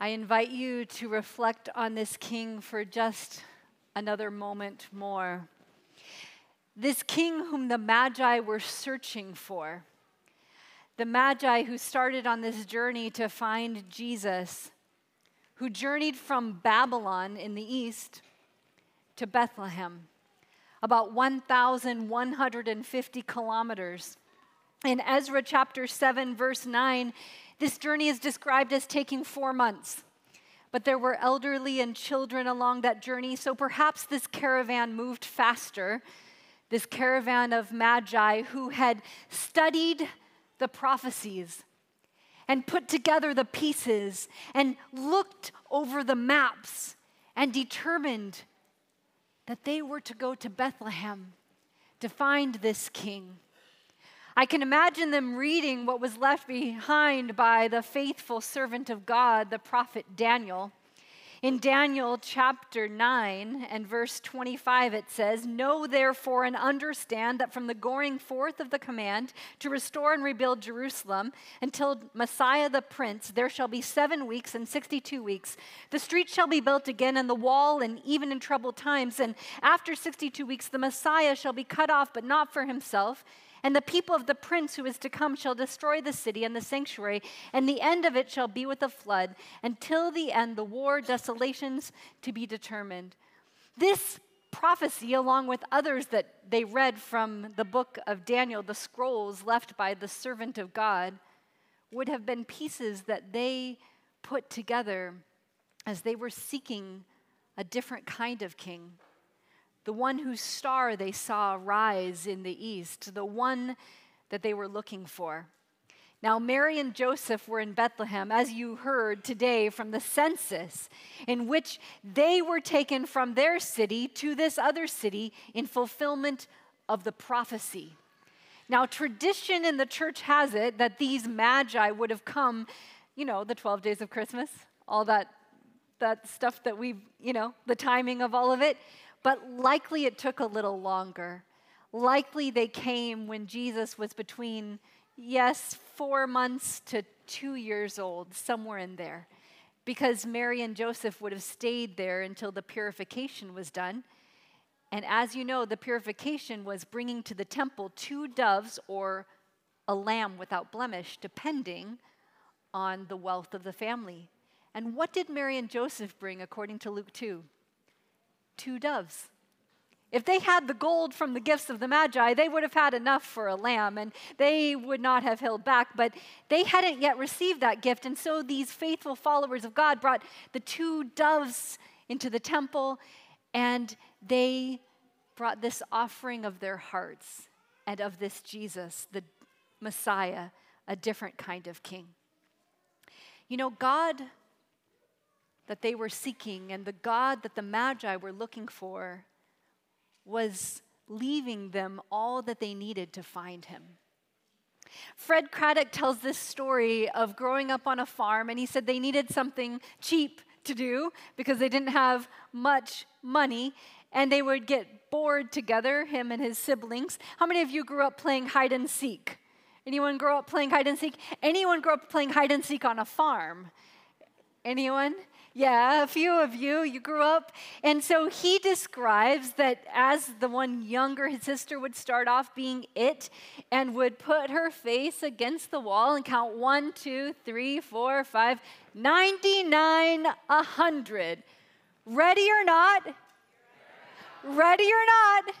I invite you to reflect on this king for just another moment more. This king whom the Magi were searching for, the Magi who started on this journey to find Jesus, who journeyed from Babylon in the east to Bethlehem, about 1,150 kilometers. In Ezra chapter 7, verse 9, this journey is described as taking four months. But there were elderly and children along that journey, so perhaps this caravan moved faster. This caravan of magi who had studied the prophecies and put together the pieces and looked over the maps and determined that they were to go to Bethlehem to find this king. I can imagine them reading what was left behind by the faithful servant of God, the prophet Daniel. In Daniel chapter 9 and verse 25, it says, Know therefore and understand that from the going forth of the command to restore and rebuild Jerusalem until Messiah the Prince, there shall be seven weeks and 62 weeks. The street shall be built again, and the wall, and even in troubled times. And after 62 weeks, the Messiah shall be cut off, but not for himself and the people of the prince who is to come shall destroy the city and the sanctuary, and the end of it shall be with a flood, until the end, the war, desolations to be determined. This prophecy, along with others that they read from the book of Daniel, the scrolls left by the servant of God, would have been pieces that they put together as they were seeking a different kind of king the one whose star they saw rise in the east, the one that they were looking for. Now, Mary and Joseph were in Bethlehem, as you heard today from the census, in which they were taken from their city to this other city in fulfillment of the prophecy. Now, tradition in the church has it that these magi would have come, you know, the 12 days of Christmas, all that, that stuff that we've—you know, the timing of all of it but likely it took a little longer. Likely they came when Jesus was between, yes, four months to two years old, somewhere in there, because Mary and Joseph would have stayed there until the purification was done. And as you know, the purification was bringing to the temple two doves or a lamb without blemish, depending on the wealth of the family. And what did Mary and Joseph bring according to Luke 2? Two doves. If they had the gold from the gifts of the Magi, they would have had enough for a lamb and they would not have held back. But they hadn't yet received that gift. And so these faithful followers of God brought the two doves into the temple and they brought this offering of their hearts and of this Jesus, the Messiah, a different kind of king. You know, God that they were seeking and the God that the Magi were looking for was leaving them all that they needed to find him. Fred Craddock tells this story of growing up on a farm, and he said they needed something cheap to do because they didn't have much money, and they would get bored together, him and his siblings. How many of you grew up playing hide and seek? Anyone grow up playing hide and seek? Anyone grow up playing hide and seek on a farm? Anyone? Yeah, a few of you, you grew up. And so he describes that as the one younger, his sister would start off being it and would put her face against the wall and count one, two, three, four, five, 99, 100. Ready or not? Ready or not?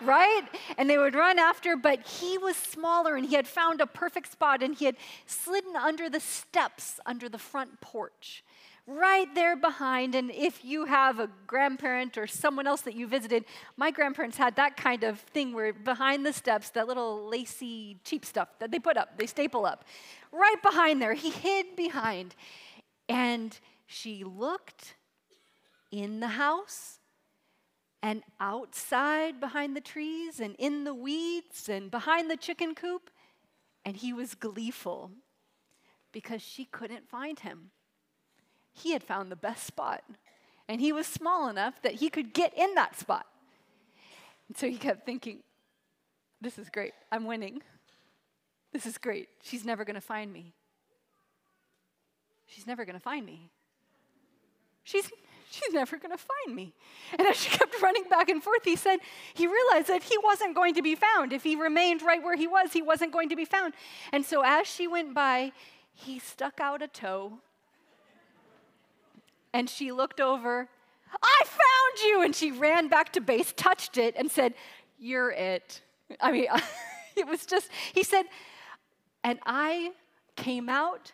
right? And they would run after, but he was smaller and he had found a perfect spot and he had slidden under the steps under the front porch right there behind. And if you have a grandparent or someone else that you visited, my grandparents had that kind of thing where behind the steps, that little lacy, cheap stuff that they put up, they staple up. Right behind there, he hid behind. And she looked in the house and outside behind the trees and in the weeds and behind the chicken coop. And he was gleeful because she couldn't find him he had found the best spot. And he was small enough that he could get in that spot. And so he kept thinking, this is great. I'm winning. This is great. She's never going to find me. she's never going to find me. She's, she's never going to find me. And as she kept running back and forth, he said he realized that he wasn't going to be found. If he remained right where he was, he wasn't going to be found. And so as she went by, he stuck out a toe. And she looked over, I found you! And she ran back to base, touched it, and said, You're it. I mean, it was just, he said, and I came out,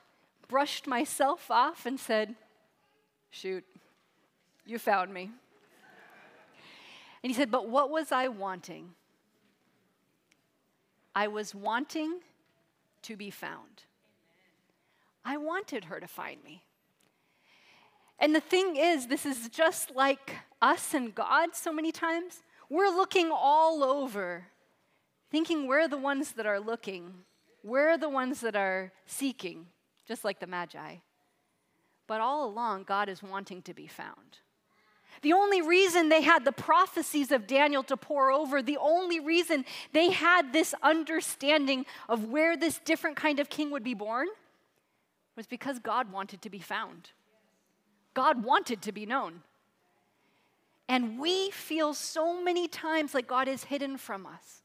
brushed myself off, and said, Shoot, you found me. And he said, But what was I wanting? I was wanting to be found. I wanted her to find me. And the thing is, this is just like us and God so many times. We're looking all over, thinking we're the ones that are looking, we're the ones that are seeking, just like the Magi. But all along, God is wanting to be found. The only reason they had the prophecies of Daniel to pore over, the only reason they had this understanding of where this different kind of king would be born was because God wanted to be found. God wanted to be known. And we feel so many times like God is hidden from us.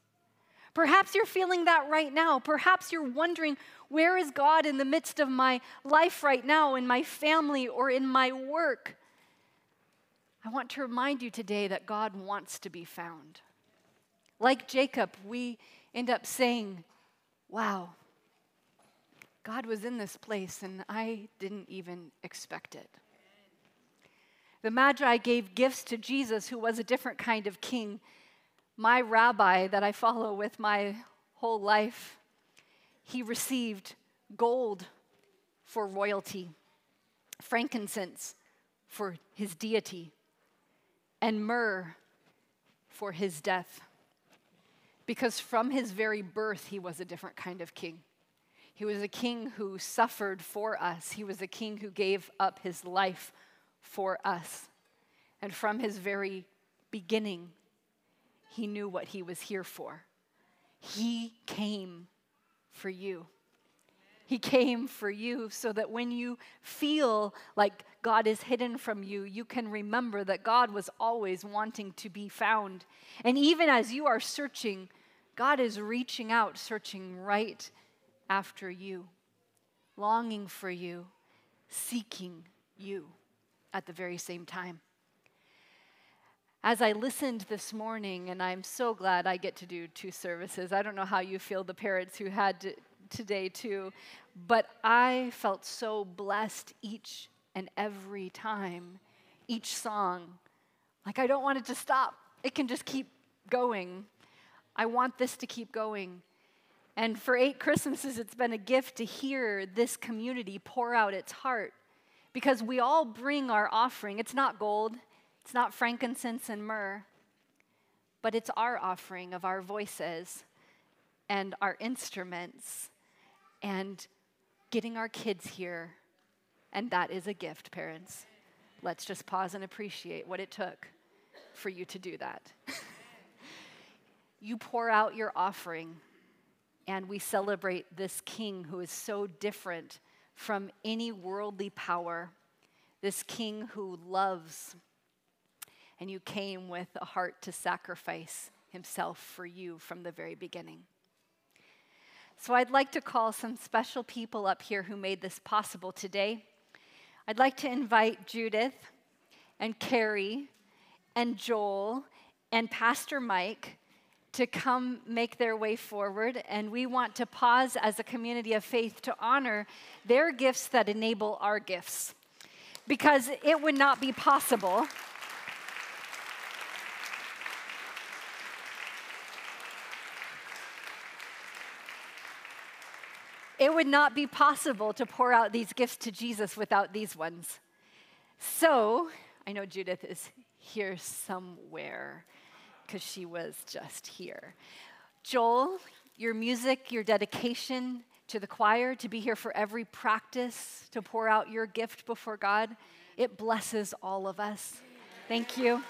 Perhaps you're feeling that right now. Perhaps you're wondering, where is God in the midst of my life right now, in my family, or in my work? I want to remind you today that God wants to be found. Like Jacob, we end up saying, Wow, God was in this place and I didn't even expect it. The Magi gave gifts to Jesus, who was a different kind of king. My rabbi that I follow with my whole life, he received gold for royalty, frankincense for his deity, and myrrh for his death. Because from his very birth, he was a different kind of king. He was a king who suffered for us, he was a king who gave up his life for us. And from his very beginning, he knew what he was here for. He came for you. He came for you so that when you feel like God is hidden from you, you can remember that God was always wanting to be found. And even as you are searching, God is reaching out, searching right after you, longing for you, seeking you at the very same time. As I listened this morning, and I'm so glad I get to do two services. I don't know how you feel, the parents who had to, today too, but I felt so blessed each and every time, each song. Like, I don't want it to stop, it can just keep going. I want this to keep going. And for eight Christmases, it's been a gift to hear this community pour out its heart because we all bring our offering. It's not gold, it's not frankincense and myrrh, but it's our offering of our voices and our instruments and getting our kids here. And that is a gift, parents. Let's just pause and appreciate what it took for you to do that. you pour out your offering, and we celebrate this king who is so different from any worldly power, this king who loves and you came with a heart to sacrifice himself for you from the very beginning. So I'd like to call some special people up here who made this possible today. I'd like to invite Judith and Carrie and Joel and Pastor Mike to come make their way forward. And we want to pause as a community of faith to honor their gifts that enable our gifts. Because it would not be possible It would not be possible to pour out these gifts to Jesus without these ones. So, I know Judith is here somewhere because she was just here. Joel, your music, your dedication to the choir, to be here for every practice, to pour out your gift before God, it blesses all of us. Thank you.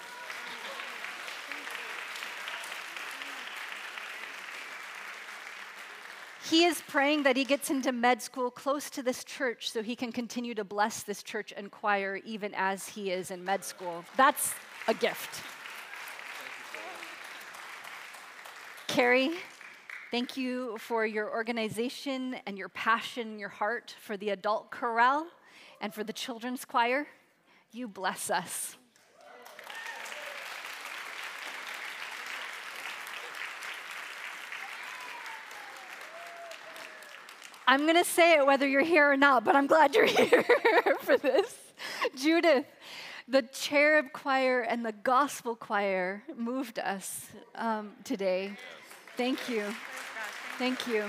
he is praying that he gets into med school close to this church so he can continue to bless this church and choir even as he is in med school. That's a gift. Carrie, thank you for your organization and your passion, your heart for the adult chorale and for the children's choir. You bless us. I'm going to say it whether you're here or not, but I'm glad you're here for this. Judith, the cherub choir and the gospel choir moved us um, today. Thank you. Thank you.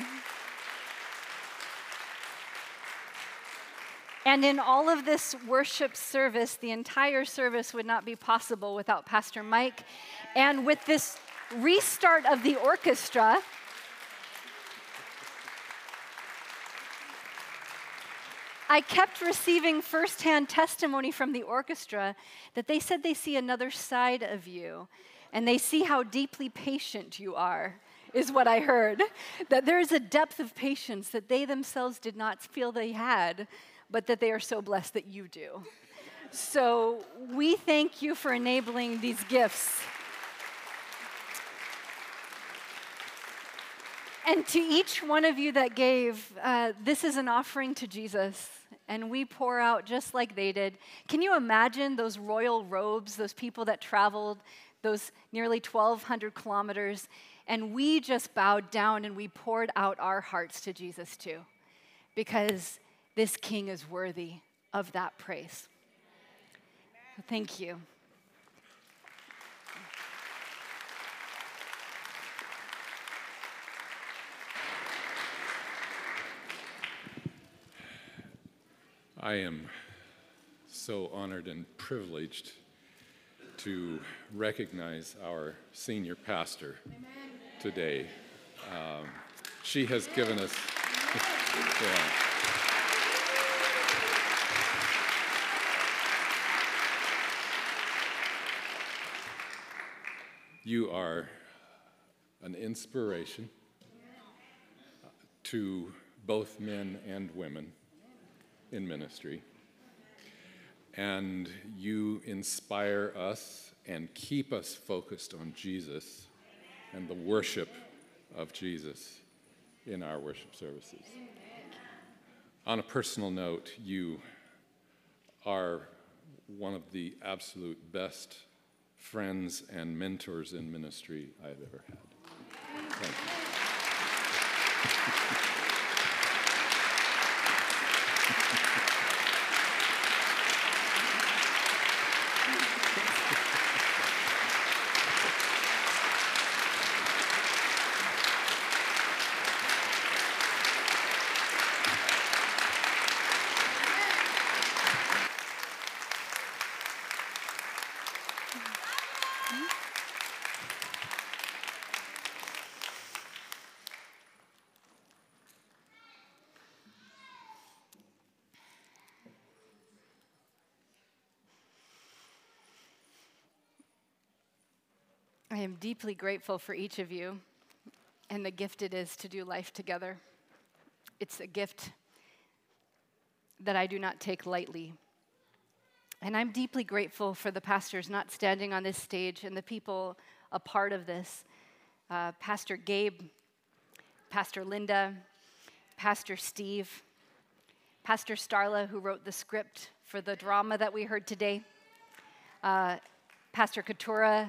And in all of this worship service, the entire service would not be possible without Pastor Mike. And with this restart of the orchestra, I kept receiving firsthand testimony from the orchestra that they said they see another side of you and they see how deeply patient you are, is what I heard. That there is a depth of patience that they themselves did not feel they had, but that they are so blessed that you do. So we thank you for enabling these gifts. And to each one of you that gave, uh, this is an offering to Jesus and we pour out just like they did. Can you imagine those royal robes, those people that traveled those nearly 1,200 kilometers, and we just bowed down and we poured out our hearts to Jesus too, because this king is worthy of that praise. Thank you. I am so honored and privileged to recognize our senior pastor Amen. Today. Um, she has given us. yeah. You are an inspiration to both men and women in ministry. And you inspire us and keep us focused on Jesus and the worship of Jesus in our worship services. On a personal note, you are one of the absolute best friends and mentors in ministry I've ever had. Thank you. Mm-hmm. I am deeply grateful for each of you and the gift it is to do life together. It's a gift that I do not take lightly. And I'm deeply grateful for the pastors not standing on this stage and the people a part of this uh, Pastor Gabe, Pastor Linda, Pastor Steve, Pastor Starla, who wrote the script for the drama that we heard today, uh, Pastor Katura,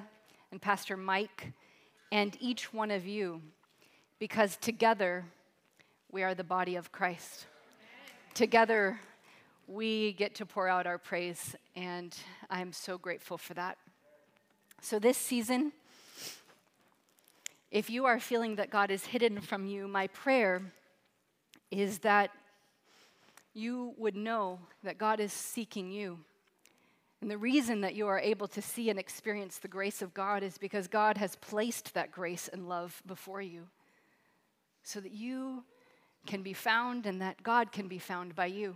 and Pastor Mike and each one of you, because together we are the body of Christ. Together we get to pour out our praise, and I'm so grateful for that. So, this season, if you are feeling that God is hidden from you, my prayer is that you would know that God is seeking you and the reason that you are able to see and experience the grace of God is because God has placed that grace and love before you so that you can be found and that God can be found by you.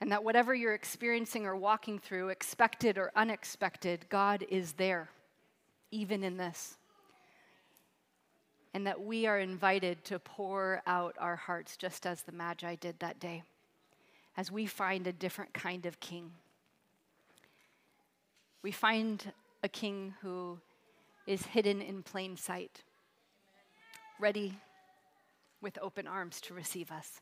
And that whatever you're experiencing or walking through, expected or unexpected, God is there, even in this. and that we are invited to pour out our hearts just as the Magi did that day, as we find a different kind of king. We find a king who is hidden in plain sight, ready with open arms to receive us.